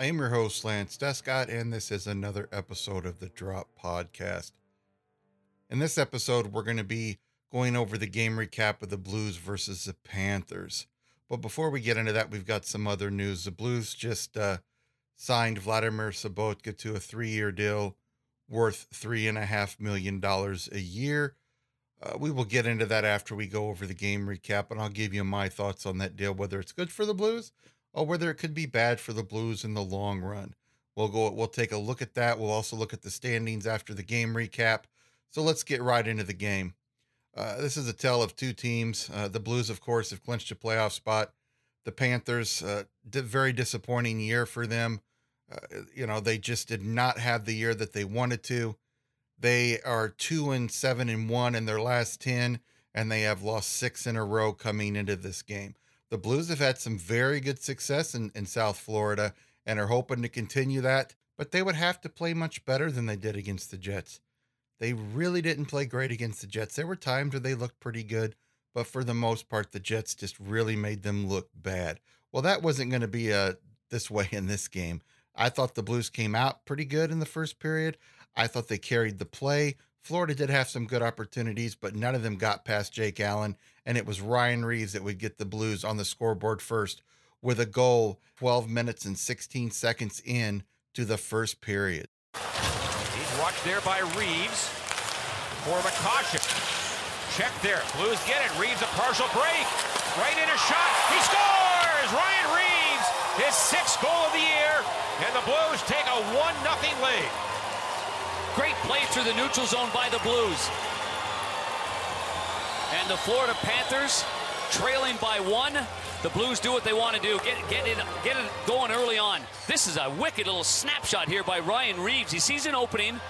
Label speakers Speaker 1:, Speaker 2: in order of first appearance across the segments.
Speaker 1: I am your host, Lance Descott, and this is another episode of the Drop Podcast. In this episode, we're going to be going over the game recap of the Blues versus the Panthers. But before we get into that, we've got some other news. The Blues just uh, signed Vladimir Sobotka to a three year deal worth $3.5 million a year. Uh, we will get into that after we go over the game recap, and I'll give you my thoughts on that deal, whether it's good for the Blues or whether it could be bad for the Blues in the long run. We'll go. We'll take a look at that. We'll also look at the standings after the game recap. So let's get right into the game. Uh, this is a tale of two teams. Uh, the Blues, of course, have clinched a playoff spot. The Panthers, uh, very disappointing year for them. Uh, you know, they just did not have the year that they wanted to. They are two and seven and one in their last 10, and they have lost six in a row coming into this game. The Blues have had some very good success in, in South Florida and are hoping to continue that, but they would have to play much better than they did against the Jets. They really didn't play great against the Jets. There were times where they looked pretty good, but for the most part, the Jets just really made them look bad. Well, that wasn't going to be uh, this way in this game. I thought the Blues came out pretty good in the first period. I thought they carried the play. Florida did have some good opportunities, but none of them got past Jake Allen. And it was Ryan Reaves that would get the Blues on the scoreboard first with a goal 12 minutes and 16 seconds in to the first period.
Speaker 2: He's watched there by Reaves for McCoshen. Check there. Blues get it. Reaves a partial break. Right in a shot. He scores! Ryan Reaves, his sixth goal of the year, and the Blues take a 1-0 lead.
Speaker 3: Great play through the neutral zone by the Blues. And the Florida Panthers trailing by one. The Blues do what they want to do. Get, get, it, get it going early on. This is a wicked little snapshot here by Ryan Reaves. He sees an opening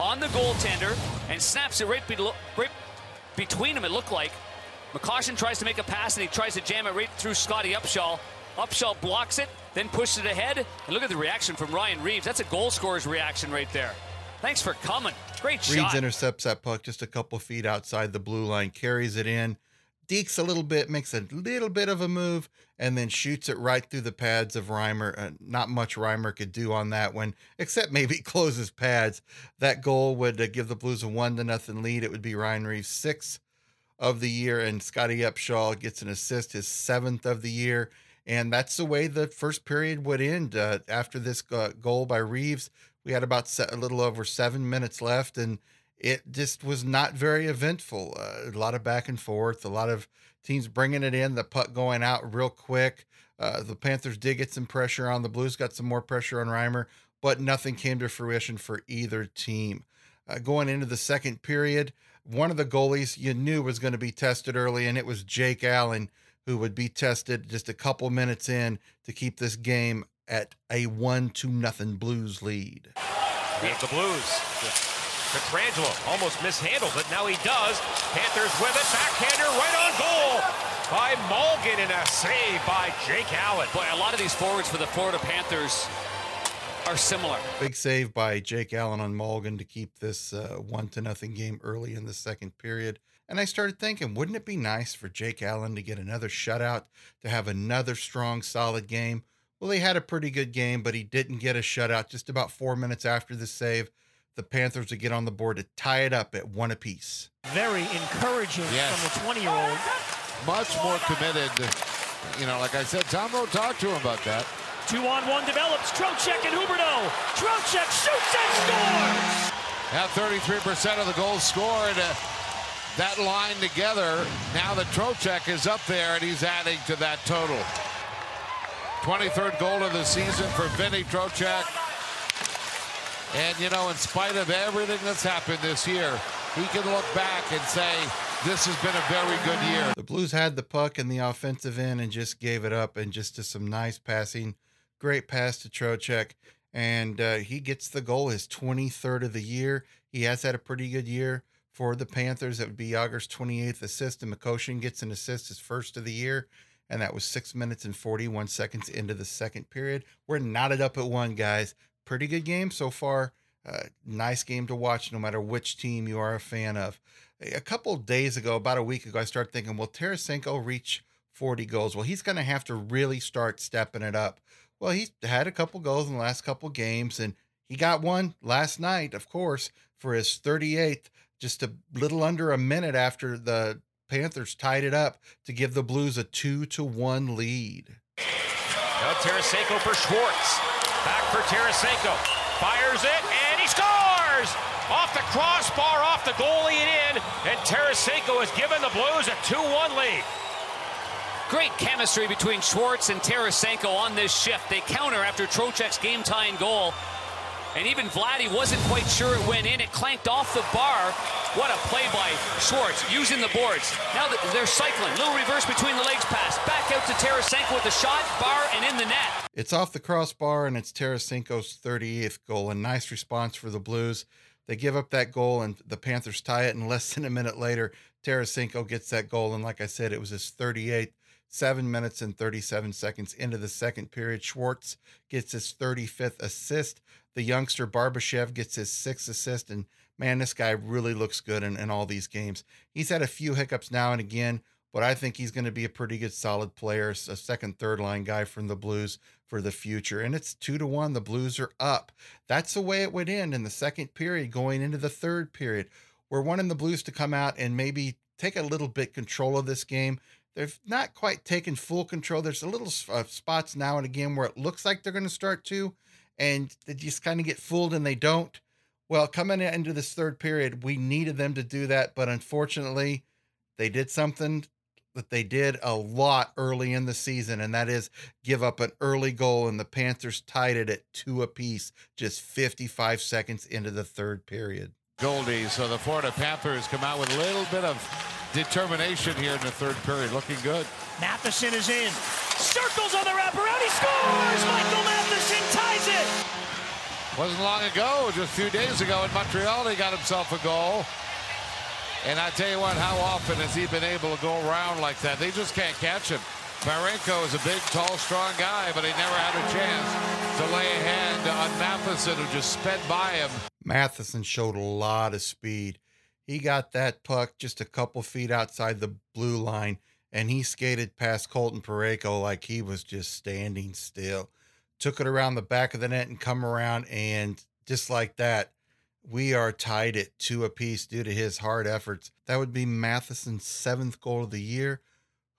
Speaker 3: on the goaltender and snaps it right, below, right between them, it looked like. McCoshen tries to make a pass and he tries to jam it right through Scotty Upshall. Upshall blocks it, then pushes it ahead. And look at the reaction from Ryan Reaves. That's a goal scorer's reaction right there. Thanks for coming. Great shot.
Speaker 1: Reaves intercepts that puck just a couple feet outside the blue line, carries it in, deeks a little bit, makes a little bit of a move, and then shoots it right through the pads of Reimer. Uh, not much Reimer could do on that one, except maybe close his pads. That goal would uh, give the Blues a one to nothing lead. It would be Ryan Reaves' sixth of the year, and Scotty Upshall gets an assist, his seventh of the year. And that's the way the first period would end. Uh, after this uh, goal by Reaves, we had about a little over seven minutes left, and it just was not very eventful. Uh, a lot of back and forth, a lot of teams bringing it in, the puck going out real quick. Uh, the Panthers did get some pressure on the Blues, got some more pressure on Reimer, but nothing came to fruition for either team. Uh, going into the second period, one of the goalies you knew was going to be tested early, and it was Jake Allen who would be tested just a couple minutes in to keep this game at a one to nothing Blues lead.
Speaker 2: Here's the Blues. Pietrangelo almost mishandles it. Now he does. Panthers with it. Backhander right on goal by Malgin and a save by Jake Allen.
Speaker 3: Boy, a lot of these forwards for the Florida Panthers are similar.
Speaker 1: Big save by Jake Allen on Malgin to keep this uh, one to nothing game early in the second period. And I started thinking, wouldn't it be nice for Jake Allen to get another shutout, to have another strong, solid game? Well, he had a pretty good game, but he didn't get a shutout. Just about four minutes after the save, the Panthers would get on the board to tie it up at one apiece.
Speaker 4: Very encouraging
Speaker 5: Yes.
Speaker 4: from the 20 year old.
Speaker 5: much more committed. You know, like I said, Tom Rowe talked to him about that.
Speaker 4: Two on one develops. Trocheck and Huberdeau. Trocheck shoots and scores.
Speaker 5: Have 33% of the goals scored. Uh, that line together. Now that Trocheck is up there and he's adding to that total. 23rd goal of the season for Vinny Trocheck. And, you know, in spite of everything that's happened this year, he can look back and say, this has been a very good year.
Speaker 1: The Blues had the puck in the offensive end and just gave it up, and just to some nice passing Great pass to Trocheck, and uh, he gets the goal, his 23rd of the year. He has had a pretty good year for the Panthers. That would be Jagr's 28th assist, and McCoshen gets an assist, his first of the year. And that was six minutes and 41 seconds into the second period. We're knotted up at one, guys. Pretty good game so far. Uh, nice game to watch, no matter which team you are a fan of. A couple days ago, about a week ago, I started thinking, will Tarasenko reach 40 goals? Well, he's going to have to really start stepping it up. Well, he's had a couple goals in the last couple games, and he got one last night, of course, for his 38th, just a little under a minute after the Panthers tied it up to give the Blues a two to one lead.
Speaker 2: Now Tarasenko for Schwartz. Back for Tarasenko. Fires it and he scores! Off the crossbar, off the goalie and in. And Tarasenko has given the Blues a 2-1 lead.
Speaker 3: Great chemistry between Schwartz and Tarasenko on this shift. They counter after Trocheck's game-tying goal. And even Vladdy wasn't quite sure it went in. It clanked off the bar. What a play by Schwartz using the boards. Now they're cycling. Little reverse between the legs pass. Back out to Tarasenko with the shot, bar, and in the net.
Speaker 1: It's off the crossbar, and it's Tarasenko's 38th goal. A nice response for the Blues. They give up that goal, and the Panthers tie it. And less than a minute later, Tarasenko gets that goal. And like I said, it was his 38th seven minutes and 37 seconds into the second period. Schwartz gets his 35th assist. The youngster Barbashev gets his sixth assist. And man, this guy really looks good in, in all these games. He's had a few hiccups now and again, but I think he's going to be a pretty good, solid player, a second, third line guy from the Blues for the future. And it's two to one. The Blues are up. That's the way it would end in the second period, going into the third period. We're wanting the Blues to come out and maybe take a little bit control of this game They've not quite taken full control. There's a little uh, spots now and again where it looks like they're going to start to, and they just kind of get fooled and they don't. Well, coming into this third period, we needed them to do that, but unfortunately, they did something that they did a lot early in the season, and that is give up an early goal, and the Panthers tied it at two apiece just 55 seconds into the third period.
Speaker 5: Goldie. So the Florida Panthers come out with a little bit of determination here in the third period. Looking good.
Speaker 4: Matheson is in. Circles on the wraparound. He scores! Michael Matheson ties it!
Speaker 5: Wasn't long ago, just a few days ago in Montreal, he got himself a goal. And I tell you what, how often has he been able to go around like that? They just can't catch him. Marenko is a big, tall, strong guy, but he never had a chance to lay a hand on Matheson, who just sped by him.
Speaker 1: Matheson showed a lot of speed. He got that puck just a couple feet outside the blue line and he skated past Colton Parayko like he was just standing still. Took it around the back of the net and come around and just like that, we are tied at two apiece due to his hard efforts. That would be Matheson's seventh goal of the year.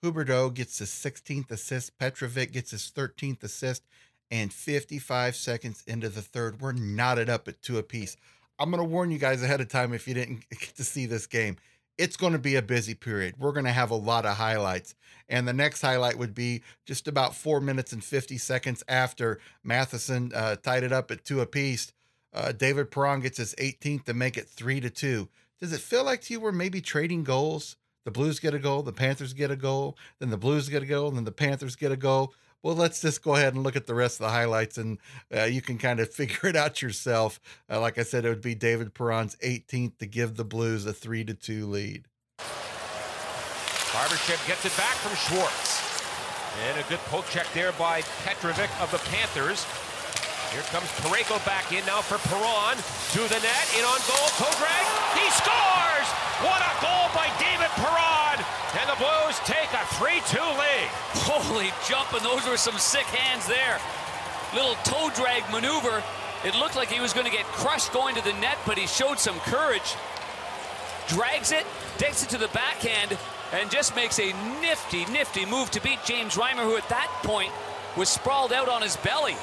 Speaker 1: Huberdeau gets his 16th assist. Petrovic gets his 13th assist. And 55 seconds into the third, we're knotted up at two apiece. I'm going to warn you guys ahead of time if you didn't get to see this game. It's going to be a busy period. We're going to have a lot of highlights. And the next highlight would be just about four minutes and 50 seconds after Matheson uh, tied it up at two apiece. Uh, David Perron gets his 18th to make it three to two. Does it feel like to you we're maybe trading goals? The Blues get a goal, the Panthers get a goal, then the Blues get a goal, and then the Panthers get a goal well, let's just go ahead and look at the rest of the highlights, and uh, you can kind of figure it out yourself. Uh, like I said, it would be David Perron's 18th to give the Blues a three to two lead.
Speaker 2: Barbashev gets it back from Schwartz. And a good poke check there by Petrovic of the Panthers. Here comes Parayko back in now for Perron. To the net, in on goal, toe. He scores! What a goal by David Perron! And the Blues take a 3-2 lead.
Speaker 3: Holy jump, and those were some sick hands there. Little toe drag maneuver. It looked like he was going to get crushed going to the net, but he showed some courage. Drags it, takes it to the backhand, and just makes a nifty, nifty move to beat James Reimer, who at that point was sprawled out on his belly.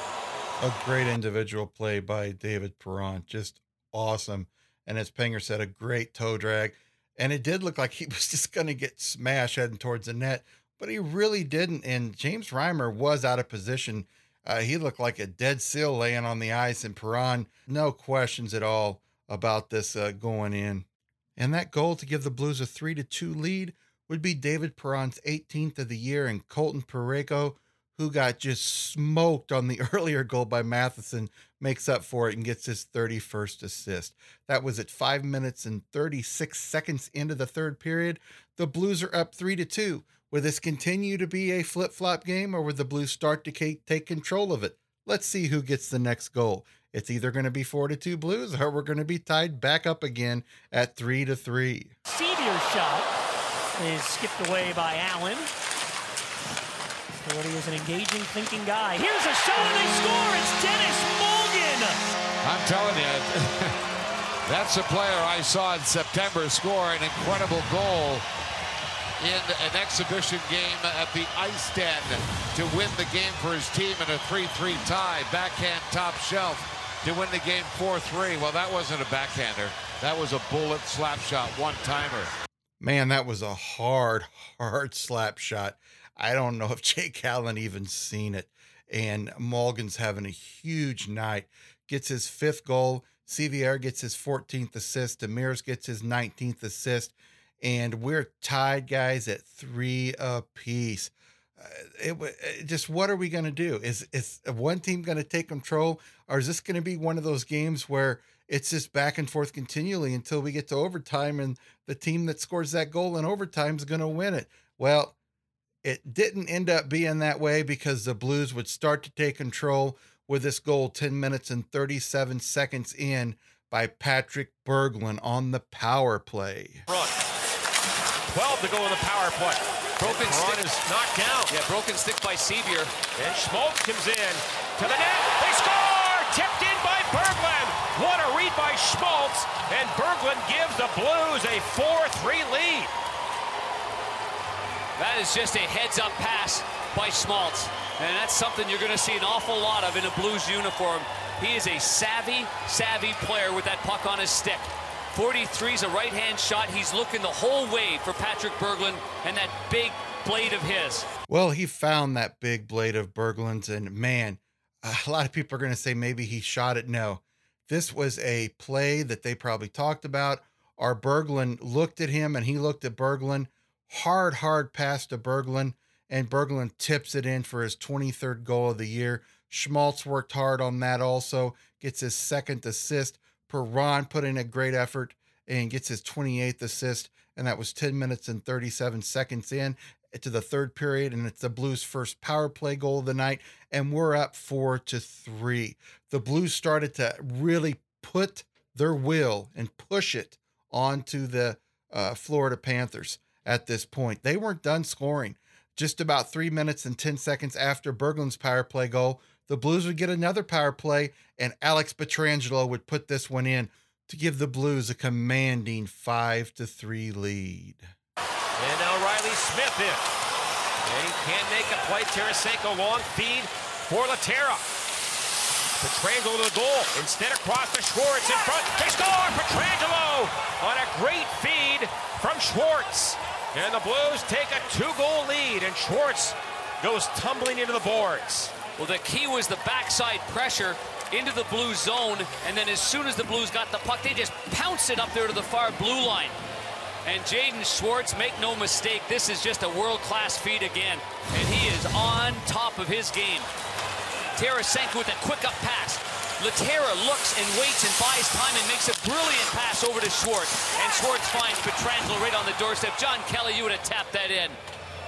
Speaker 1: A great individual play by David Perron. Just awesome. And as Panger said, a great toe drag. And it did look like he was just going to get smashed heading towards the net, but he really didn't. And James Reimer was out of position. Uh, he looked like a dead seal laying on the ice, and Perron, no questions at all about this uh, going in. And that goal to give the Blues a 3 to 2 lead would be David Perron's 18th of the year, and Colton Parayko who got just smoked on the earlier goal by Matheson, makes up for it and gets his 31st assist. That was at five minutes and 36 seconds into the third period. The Blues are up three to two. Will this continue to be a flip flop game or will the Blues start to take control of it? Let's see who gets the next goal. It's either going to be four to two Blues or we're going to be tied back up again at three to three.
Speaker 4: Sceviour shot is skipped away by Allen. Cody is an engaging, thinking guy. Here's a shot and they score. It's Dennis Malgin.
Speaker 5: I'm telling you, that's a player I saw in September score an incredible goal in an exhibition game at the Ice Den to win the game for his team in a 3-3 tie. Backhand top shelf to win the game 4-3. Well, that wasn't a backhander. That was a bullet slap shot, one-timer.
Speaker 1: Man, that was a hard, hard slap shot. I don't know if Jake Allen even seen it. And Malgin's having a huge night. Gets his fifth goal. Sceviour gets his 14th assist. Demers gets his 19th assist and we're tied, guys, at three apiece. Uh, it, it just what are we going to do? Is is one team going to take control, or is this going to be one of those games where it's just back and forth continually until we get to overtime, and the team that scores that goal in overtime is going to win it? Well, it didn't end up being that way because the Blues would start to take control with this goal 10 minutes and 37 seconds in by Patrick Berglund on the power play.
Speaker 2: Run. 12 to go in the power play.
Speaker 3: Broken stick
Speaker 2: is knocked down.
Speaker 3: Yeah, broken stick by Sceviour.
Speaker 2: And Schmaltz comes in to the net. They score! Tipped in by Berglund. What a read by Schmaltz. And Berglund gives the Blues a 4-3 lead.
Speaker 3: That is just a heads-up pass by Schmaltz. And that's something you're going to see an awful lot of in a Blues uniform. He is a savvy, savvy player with that puck on his stick. 43 is a right-hand shot. He's looking the whole way for Patrick Berglund and that big blade of his.
Speaker 1: Well, he found that big blade of Berglund's, and man, a lot of people are going to say maybe he shot it. No, this was a play that they probably talked about. Our Berglund looked at him, and he looked at Berglund. Hard, hard pass to Berglund, and Berglund tips it in for his 23rd goal of the year. Schmaltz worked hard on that also, gets his second assist. Perron put in a great effort and gets his 28th assist, and that was 10 minutes and 37 seconds in to the third period, and it's the Blues' first power play goal of the night, and we're up four to three. The Blues started to really put their will and push it onto the uh, Florida Panthers at this point. They weren't done scoring. Just about three minutes and 10 seconds after Berglund's power play goal, the Blues would get another power play, and Alex Pietrangelo would put this one in to give the Blues a commanding five to three lead.
Speaker 2: And now Reilly Smith in. And he can make a play. Tarasenko long feed for Lehtera. Pietrangelo to the goal. Instead across to Schwartz in front. They score! Pietrangelo on a great feed from Schwartz. And the Blues take a two-goal lead, and Schwartz goes tumbling into the boards.
Speaker 3: Well, the key was the backside pressure into the blue zone, and then as soon as the Blues got the puck, they just pounced it up there to the far blue line. And Jaden Schwartz, make no mistake, this is just a world-class feed again, and he is on top of his game. Tarasenko with a quick up pass. Lehtera looks and waits and buys time and makes a brilliant pass over to Schwartz. And Schwartz finds Pietrangelo right on the doorstep. John Kelly, you would have tapped that in.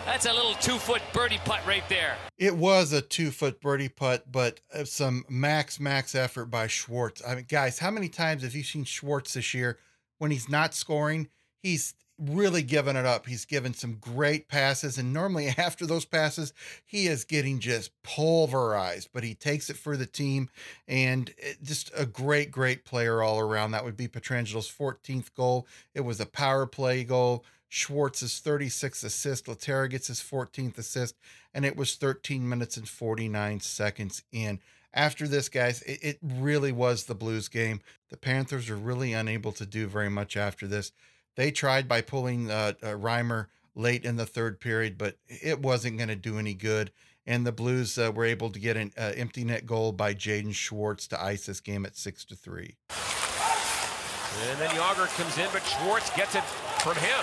Speaker 3: That's a little two foot birdie putt right there.
Speaker 1: It was a two foot birdie putt, but some max, max effort by Schwartz. I mean, guys, how many times have you seen Schwartz this year when he's not scoring? He's really given it up. He's given some great passes, and normally after those passes, he is getting just pulverized, but he takes it for the team and eh, just a great, great player all around. That would be Pietrangelo's 14th goal. It was a power play goal. Schwartz's 36th assist. Lehtera gets his 14th assist, and it was 13 minutes and 49 seconds in. After this, guys, it, it really was the Blues game. The Panthers are really unable to do very much after this. They tried by pulling uh, uh, Reimer late in the third period, but it wasn't going to do any good. And the Blues uh, were able to get an uh, empty net goal by Jaden Schwartz to ice this game at six to three.
Speaker 2: And then Jagr comes in, but Schwartz gets it from him.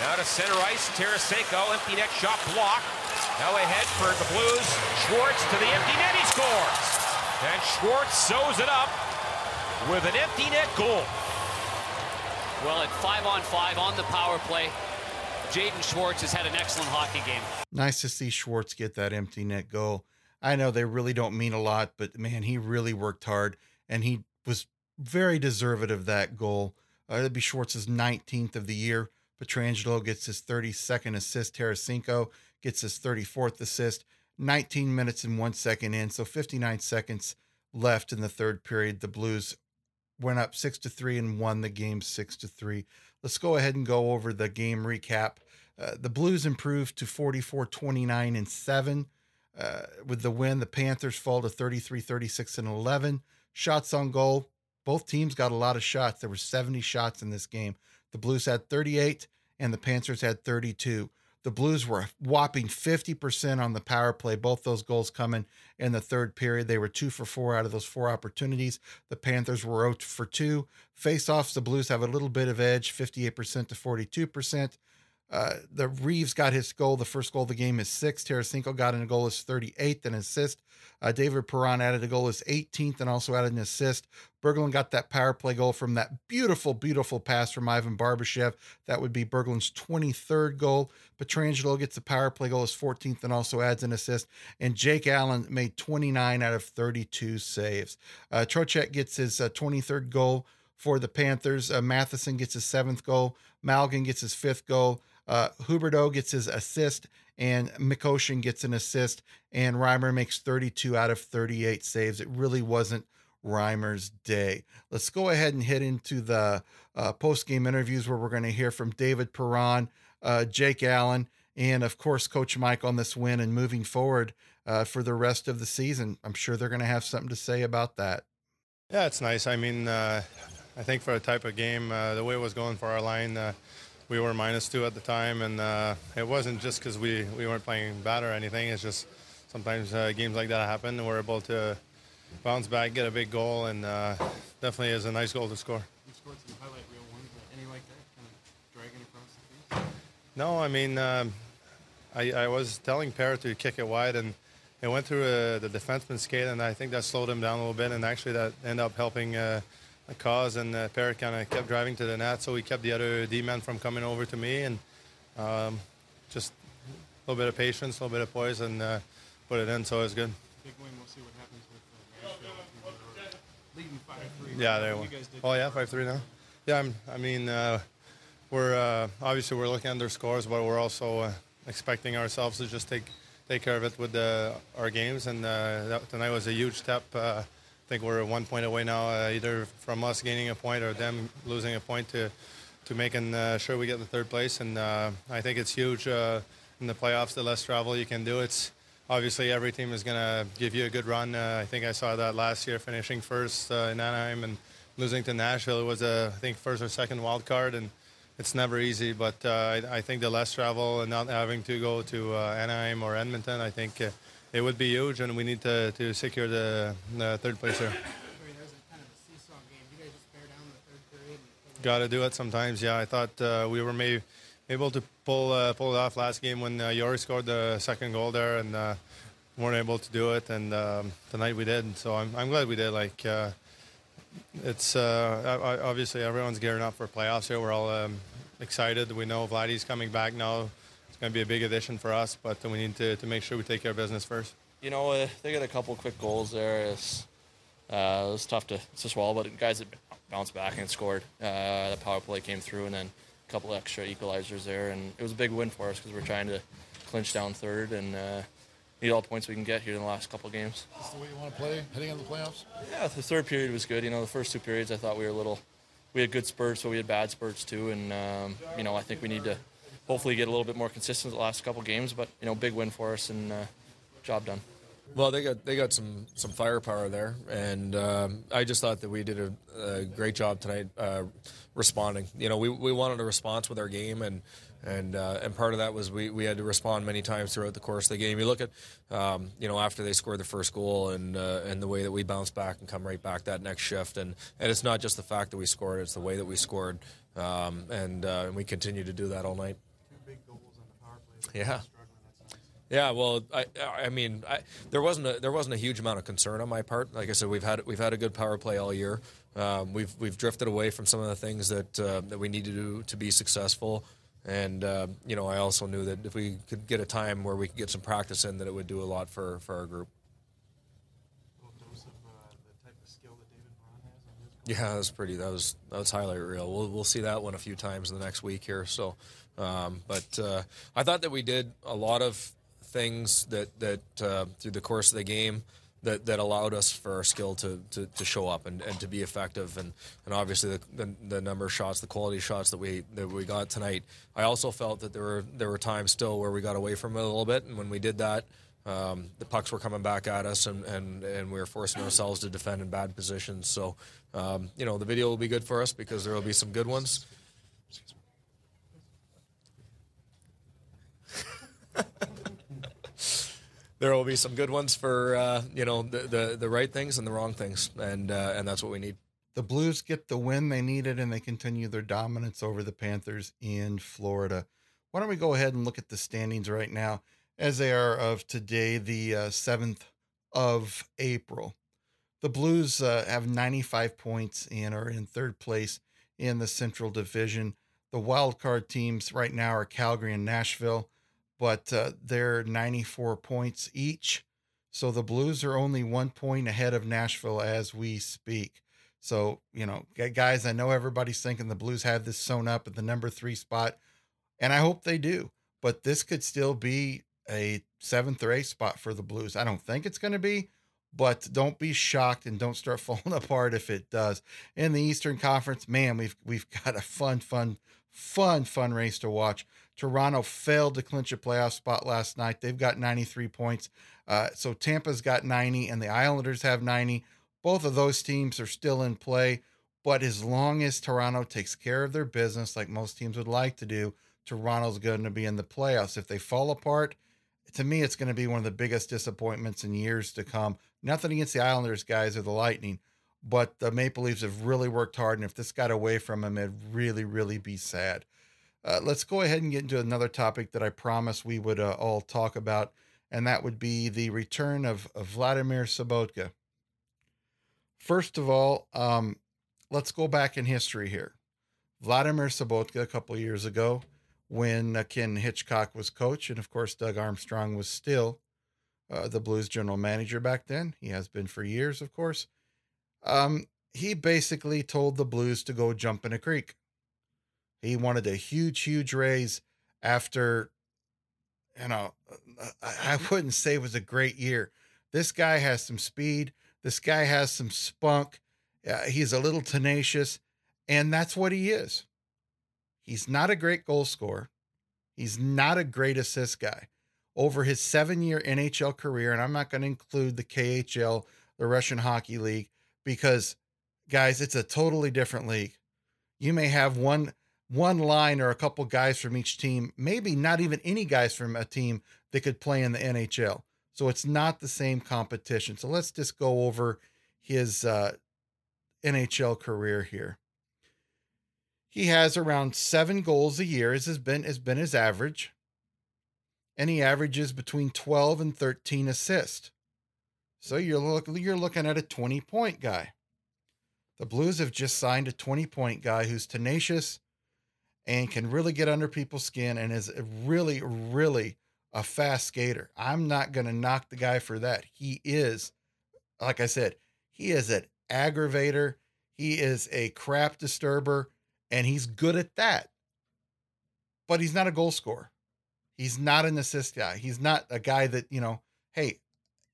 Speaker 2: Now to center ice, Tarasenko, empty net shot block. Now ahead for the Blues. Schwartz to the empty net. He scores. And Schwartz sews it up with an empty net goal.
Speaker 3: Well, at five on five on the power play, Jaden Schwartz has had an excellent hockey game.
Speaker 1: Nice to see Schwartz get that empty net goal. I know they really don't mean a lot, but man, he really worked hard and he was very deserved of that goal. Uh, it'd be Schwartz's 19th of the year. Pietrangelo gets his 32nd assist. Tarasenko gets his 34th assist. 19 minutes and one second in, so 59 seconds left in the third period. The Blues went up six to three and won the game six to three. Let's go ahead and go over the game recap. Uh, the Blues improved to 44 29 and 7. Uh, with the win, the Panthers fall to 33 36 and 11. Shots on goal. Both teams got a lot of shots. There were 70 shots in this game. The Blues had 38 and the Panthers had 32. The Blues were a whopping 50% on the power play. Both those goals coming in the third period. They were two for four out of those four opportunities. The Panthers were out for two. Face offs, the Blues have a little bit of edge, 58% to 42%. Uh, the Reaves got his goal. The first goal of the game is six. Tarasenko got in a goal his 38th, an assist. Uh, David Perron added a goal his 18th and also added an assist. Berglund got that power play goal from that beautiful, beautiful pass from Ivan Barbashev. That would be Berglund's 23rd goal. Pietrangelo gets a power play goal his 14th and also adds an assist. And Jake Allen made 29 out of 32 saves. Uh, gets his uh, 23rd goal for the Panthers. Uh, Matheson gets his seventh goal. Malgin gets his fifth goal. Uh, Huberdeau gets his assist, and McCoshen gets an assist, and Reimer makes 32 out of 38 saves. It really wasn't Reimer's day. Let's go ahead and head into the uh, post game interviews where we're going to hear from David Perron, uh, Jake Allen, and of course, Coach Mike on this win and moving forward uh, for the rest of the season. I'm sure they're going to have something to say about that.
Speaker 6: Yeah, it's nice. I mean, uh, I think for a type of game, uh, the way it was going for our line, uh, we were minus two at the time, and uh, it wasn't just because we, we weren't playing bad or anything. It's just sometimes uh, games like that happen, and we're able to bounce back, get a big goal, and uh, definitely is a nice goal to score.
Speaker 7: You scored some highlight reel ones, but any like that, kind of dragging across the field?
Speaker 6: No, I mean, um, I, I was telling Parrot to kick it wide, and it went through uh, the defenseman's skate, and I think that slowed him down a little bit, and actually that ended up helping uh, cause, and uh, Parrot kind of kept driving to the net, so he kept the other D-man from coming over to me, and um, just a little bit of patience, a little bit of poise, and uh, put it in, so it was good.
Speaker 7: Big win. We'll see what happens with uh. Leading five three.
Speaker 6: Yeah, there.
Speaker 7: You
Speaker 6: were.
Speaker 7: guys did.
Speaker 6: Oh yeah, five three now. Yeah, I'm, I mean, uh, we're uh, obviously we're looking at their scores, but we're also uh, expecting ourselves to just take take care of it with the, our games. And uh, that, tonight was a huge step. I think we're one point away now, uh, either from us gaining a point or them losing a point to to making uh, sure we get the third place. And uh, I think it's huge uh, in the playoffs. The less travel you can do, it's obviously every team is going to give you a good run. Uh, I think I saw that last year, finishing first uh, in Anaheim and losing to Nashville. It was a I think first or second wild card, and it's never easy. But I, I think the less travel and not having to go to Anaheim or Edmonton, I think. It would be huge, and we need to, to secure the, the third place here. Got to do it sometimes. Yeah, I thought uh, we were maybe able to pull uh, pull it off last game when uh, Jori scored the second goal there, and uh, weren't able to do it. And um, tonight we did. So I'm, I'm glad we did. Like uh, it's uh, obviously everyone's gearing up for playoffs here. We're all um, excited. We know Vladdy's coming back now. It's going to be a big addition for us, but we need to, to make sure we take care of business first.
Speaker 8: you know, uh, they got a couple quick goals there. It's, uh, it was tough to, to swallow, but guys that bounced back and scored. Uh, the power play came through, and then a couple extra equalizers there, and it was a big win for us because we're trying to clinch down third and uh, need all the points we can get here in the last couple games.
Speaker 9: Is the way you want to play heading into the playoffs?
Speaker 8: Yeah, the third period was good. You know, the first two periods I thought we were a little, we had good spurts, but we had bad spurts too, and um, you know I think we need to hopefully get a little bit more consistent the last couple games. But you know, big win for us and uh, job done.
Speaker 10: Well, they got they got some some firepower there, and um, I just thought that we did a, a great job tonight uh, responding. You know, we, we wanted a response with our game, and and uh, and part of that was we, we had to respond many times throughout the course of the game. You look at um, you know after they scored the first goal, and uh, and the way that we bounced back and come right back that next shift, and and it's not just the fact that we scored; it's the way that we scored, um, and uh, and we continue to do that all night.
Speaker 7: two big goals on the power play.
Speaker 10: Yeah. Yeah, well, I, I mean, I, there wasn't a, there wasn't a huge amount of concern on my part. Like I said, we've had we've had a good power play all year. Um, we've we've drifted away from some of the things that uh, that we need to do to be successful. And uh, you know, I also knew that if we could get a time where we could get some practice in, that it would do a lot for for our group. Yeah, that was pretty. That was that was highlight reel. We'll we'll see that one a few times in the next week here. So, um, but uh, I thought that we did a lot of things that that uh, through the course of the game that, that allowed us for our skill to, to, to show up and, and to be effective and, and obviously the, the, the, number of shots the quality shots that we that we got tonight I also felt that there were there were times still where we got away from it a little bit and when we did that um, the pucks were coming back at us and, and, and we were forcing ourselves to defend in bad positions so um, you know the video will be good for us because there will be some good ones there will be some good ones for uh, you know the, the, the right things and the wrong things, and uh, and that's what we need.
Speaker 1: The Blues get the win they needed, and they continue their dominance over the Panthers in Florida. Why don't we go ahead and look at the standings right now, as they are of today, the seventh uh, of April. The Blues uh, have 95 points and are in third place in the Central Division. The wild card teams right now are Calgary and Nashville but uh, they're 94 points each. So the Blues are only one point ahead of Nashville as we speak. So, you know, guys, I know everybody's thinking the Blues have this sewn up at the number three spot, and I hope they do. But this could still be a seventh or eighth spot for the Blues. I don't think it's going to be, but don't be shocked and don't start falling apart if it does. In the Eastern Conference, man, we've we've got a fun, fun, fun, fun race to watch. Toronto failed to clinch a playoff spot last night. They've got 93 points. Uh, so Tampa's got 90 and the Islanders have 90. Both of those teams are still in play. But as long as Toronto takes care of their business, like most teams would like to do, Toronto's going to be in the playoffs. If they fall apart, to me, it's going to be one of the biggest disappointments in years to come. Nothing against the Islanders guys or the Lightning, but the Maple Leafs have really worked hard. And if this got away from them, it'd really, really be sad. Uh, let's go ahead and get into another topic that I promised we would uh, all talk about, and that would be the return of, of Vladimir Sobotka. First of all, um, let's go back in history here. Vladimir Sobotka, a couple years ago, when uh, Ken Hitchcock was coach, and of course, Doug Armstrong was still uh, the Blues general manager back then. He has been for years, of course. Um, he basically told the Blues to go jump in a creek. He wanted a huge, huge raise after, you know, I wouldn't say it was a great year. This guy has some speed. This guy has some spunk. Uh, he's a little tenacious, and that's what he is. He's not a great goal scorer. He's not a great assist guy. Over his seven year NHL career, and I'm not going to include the KHL, the Russian Hockey League, because, guys, it's a totally different league. You may have one one line or a couple guys from each team, maybe not even any guys from a team that could play in the NHL. So it's not the same competition. So let's just go over his uh, NHL career here. He has around seven goals a year. This has been has been his average, and he averages between twelve and thirteen assists. So you're look, you're looking at a twenty point guy. The Blues have just signed a twenty point guy who's tenacious, and can really get under people's skin and is really, really a fast skater. I'm not going to knock the guy for that. He is, like I said, he is an aggravator. He is a crap disturber, and he's good at that. But he's not a goal scorer. He's not an assist guy. He's not a guy that, you know, hey,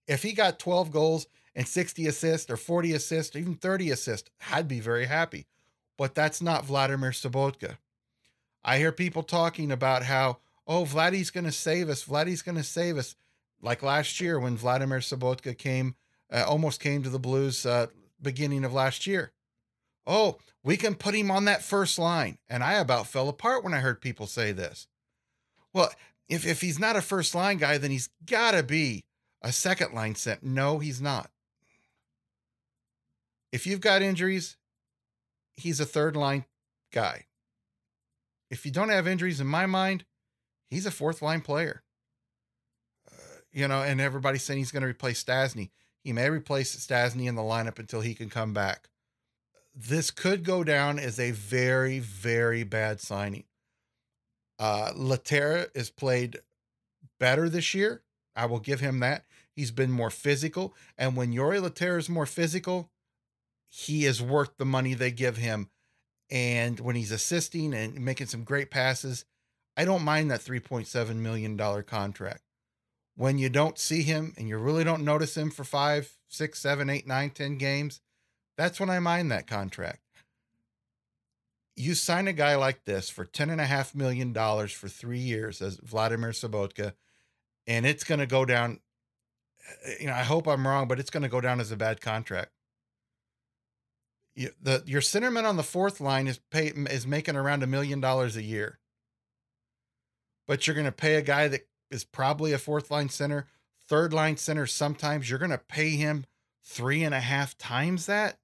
Speaker 1: if he got 12 goals and 60 assists or 40 assists or even 30 assists, I'd be very happy. But that's not Vladimir Sobotka. I hear people talking about how, oh, Vladdy's going to save us. Vladdy's going to save us. Like last year when Vladimir Sobotka came, uh, almost came to the Blues uh, beginning of last year. Oh, we can put him on that first line. And I about fell apart when I heard people say this. Well, if, if he's not a first line guy, then he's got to be a second line set. No, he's not. If you've got injuries, he's a third line guy if you don't have injuries, in my mind, he's a fourth line player. Uh, you know, and everybody's saying he's going to replace Stastny. He may replace Stastny in the lineup until he can come back. This could go down as a very, very bad signing. Uh, Lehtera is played better this year. I will give him that. He's been more physical. And when Jori Lehtera is more physical, he is worth the money they give him. And when he's assisting and making some great passes, I don't mind that $3.7 million contract. When you don't see him and you really don't notice him for five, six, seven, eight, nine, ten games, that's when I mind that contract. You sign a guy like this for $10.5 million for three years as Vladimir Sobotka, and it's going to go down. Eh, you know, I hope I'm wrong, but it's going to go down as a bad contract. You, the your centerman on the fourth line is pay is making around a million dollars a year, but you're going to pay a guy that is probably a fourth line center, third line center. Sometimes you're going to pay him three and a half times that.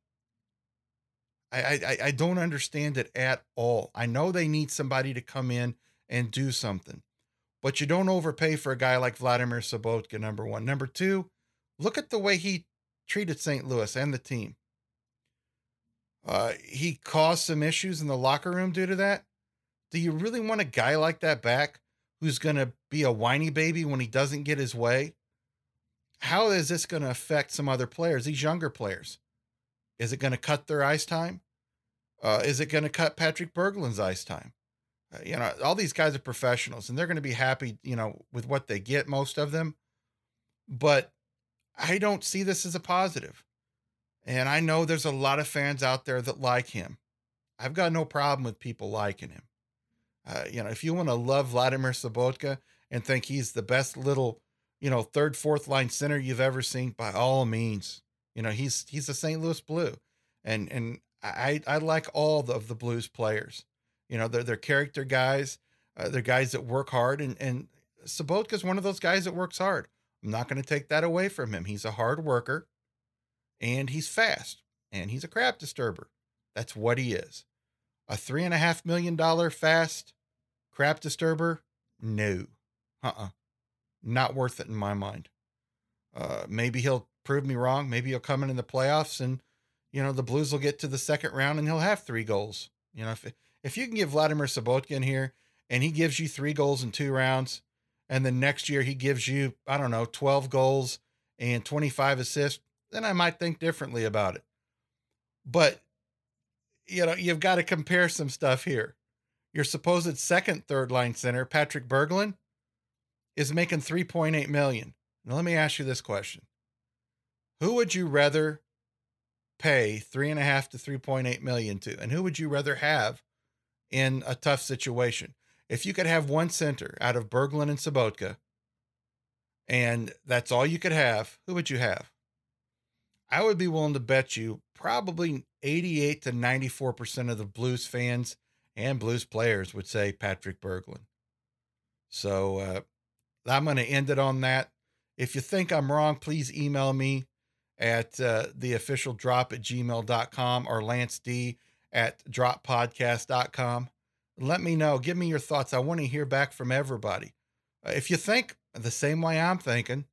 Speaker 1: I, I I don't understand it at all. I know they need somebody to come in and do something, but you don't overpay for a guy like Vladimir Sobotka. Number one, number two, look at the way he treated St. Louis and the team. Uh, he caused some issues in the locker room due to that. Do you really want a guy like that back who's going to be a whiny baby when he doesn't get his way? How is this going to affect some other players, these younger players? Is it going to cut their ice time? Uh, is it going to cut Patrick Berglund's ice time? Uh, you know, all these guys are professionals and they're going to be happy, you know, with what they get, most of them. But I don't see this as a positive. And I know there's a lot of fans out there that like him. I've got no problem with people liking him. Uh, you know, if you want to love Vladimir Sobotka and think he's the best little, you know, third, fourth line center you've ever seen, by all means, you know, he's he's a St. Louis Blue, and and I I like all of the Blues players. You know, they're they're character guys. Uh, they're guys that work hard, and and Sobotka's one of those guys that works hard. I'm not going to take that away from him. He's a hard worker, and he's fast, and he's a crap disturber. That's what he is. A three and a half million dollar fast crap disturber? No. Uh uh-uh. uh Not worth it in my mind. Uh, maybe he'll prove me wrong. Maybe he'll come in in the playoffs and, you know, the Blues will get to the second round and he'll have three goals. You know, if, if you can get Vladimir Sobotka in here and he gives you three goals in two rounds, and then next year he gives you, I don't know, 12 goals and 25 assists, then I might think differently about it. But, you know, you've got to compare some stuff here. Your supposed second third line center, Patrick Berglund, is making 3.8 million. Now let me ask you this question. Who would you rather pay three and a half to 3.8 million to? And who would you rather have in a tough situation? If you could have one center out of Berglund and Sobotka, and that's all you could have, who would you have? I would be willing to bet you probably 88 to 94% of the Blues fans and Blues players would say Patrick Berglund. So uh, I'm going to end it on that. If you think I'm wrong, please email me at uh, the official drop at gmail.com or Lance D at droppodcast.com. Let me know. Give me your thoughts. I want to hear back from everybody. Uh, if you think the same way I'm thinking,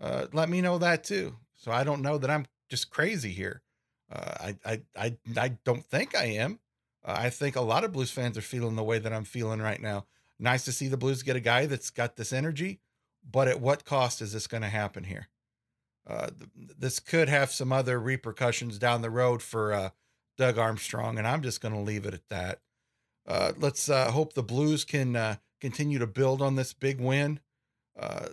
Speaker 1: uh, let me know that too. So I don't know that I'm just crazy here. Uh, I, I, I, I don't think I am. Uh, I think a lot of Blues fans are feeling the way that I'm feeling right now. Nice to see the Blues get a guy that's got this energy, but at what cost is this going to happen here? Uh, th- this could have some other repercussions down the road for uh, Doug Armstrong, and I'm just going to leave it at that. Uh, let's uh, hope the Blues can uh, continue to build on this big win.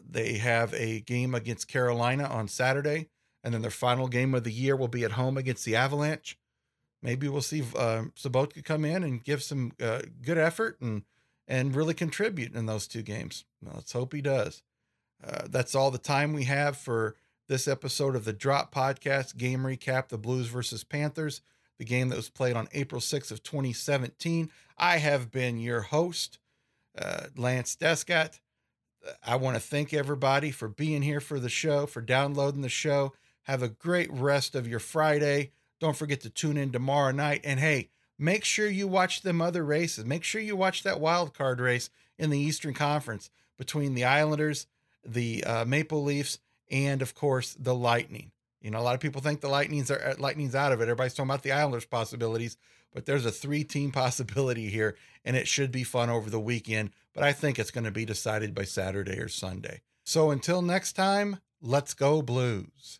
Speaker 1: they have a game against Carolina on Saturday, and then their final game of the year will be at home against the Avalanche maybe we'll see uh, Sobotka come in and give some good effort and and really contribute in those two games. let's hope he does. That's all the time we have for this episode of the Drop Podcast Game Recap: The Blues versus Panthers, the game that was played on April 6th of 2017. I have been your host, uh, Lance Descott. I want to thank everybody for being here for the show, for downloading the show. Have a great rest of your Friday. Don't forget to tune in tomorrow night. And hey, make sure you watch them other races. Make sure you watch that wild card race in the Eastern Conference between the Islanders, the uh, Maple Leafs, and of course the Lightning. You know, a lot of people think the Lightning's are uh, Lightning's out of it. Everybody's talking about the Islanders possibilities, but there's a three-team possibility here, and it should be fun over the weekend. But I think it's going to be decided by Saturday or Sunday. So until next time, let's go Blues.